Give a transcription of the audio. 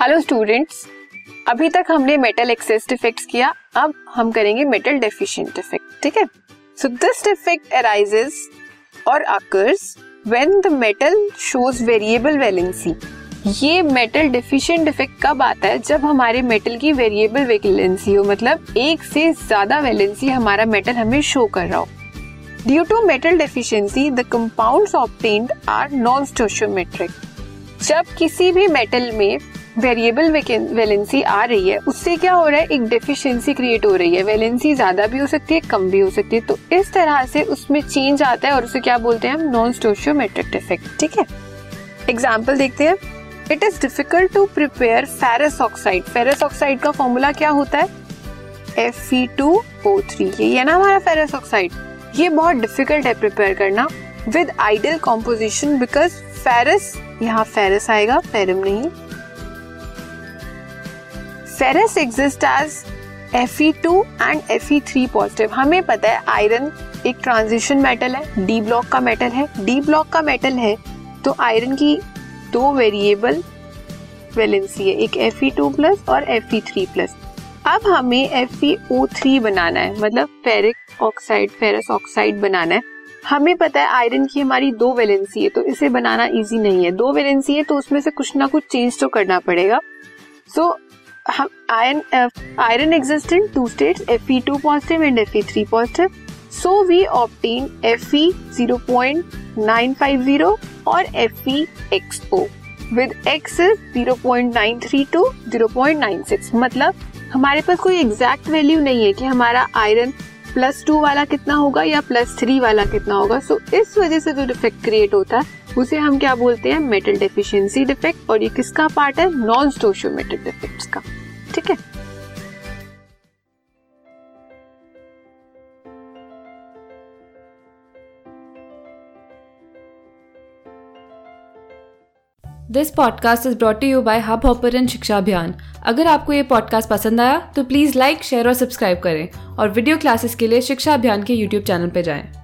Hello students, अभी तक हमने मेटल एक्सेस डिफेक्ट्स किया, अब हम करेंगे मेटल डेफिशिएंट डिफेक्ट ठीक है? सो दिस डिफेक्ट अराइजेस और occurs when the metal shows variable valency ये मेटल डिफिशिएंट डिफेक्ट कब आता है? जब हमारे मेटल की वेरिएबल वैलेंसी हो मतलब एक से ज़्यादा वैलेंसी हमारा मेटल हमें शो कर रहा हो। Due to metal deficiency the compounds obtained are non stoichiometric जब किसी भी मेटल में वेरिएबल वैलेंसी आ रही है, उससे क्या हो रहा है? एक डेफिशिएंसी क्रिएट हो रही है। वैलेंसी ज़्यादा भी हो सकती है, कम भी हो सकती है। तो इस तरह से उसमें चेंज आता है और उसे क्या बोलते हैं हम? नॉन स्टोशियोमेट्रिक डिफेक्ट ठीक है? एग्ज़ाम्पल देखते हैं। It is difficult to prepare ferrous oxide ferrous oxide का फॉर्मूला क्या होता है? F E two O three ये ना हमारा फेरस ऑक्साइड ये बहुत डिफ़िकल्ट है प्रिपेयर करना। With ideal composition because ferrous यहाँ फेरस आएगा फेरम नहीं। Ferrous exist as Fe2 and Fe3 positive हमें पता है आयरन एक ट्रांजिशन मेटल है डी ब्लॉक का मेटल है। डी ब्लॉक का मेटल है तो आयरन की दो वेरिएबल वैलेंसी है, एक Fe2 प्लस और Fe3 प्लस अब हमें FeO3 बनाना है मतलब फेरिक ऑक्साइड फेरस ऑक्साइड बनाना है। हमें पता है आयरन की हमारी दो वैलेंसी है तो इसे बनाना इजी नहीं है। दो वैलेंसी है तो उसमें से कुछ ना कुछ चेंज तो करना पड़ेगा। सो हम iron iron exist in two states Fe2 positive and Fe3 positive so we obtain Fe 0.950 और FeXO with X is 0.93 two 0.96 मतलब हमारे पास कोई एग्जैक्ट वैल्यू नहीं है कि हमारा आयरन प्लस टू वाला कितना होगा या प्लस थ्री वाला कितना होगा. सो so, इस वजह से जो डिफेक्ट क्रिएट होता है. उसे हम क्या बोलते हैं? मेटल डेफिशिएंसी डिफेक्ट और ये किसका पार्ट है? नॉन स्टोशियोमेट्रिक डिफेक्ट्स का। ठीक है? This podcast is brought you by Hub Hopper and Shiksha Abhiyan अगर आपको ये पॉडकास्ट पसंद आया तो प्लीज़ लाइक शेयर और सब्सक्राइब करें। और वीडियो क्लासेस के लिए शिक्षा अभियान के यूट्यूब चैनल पर जाएँ।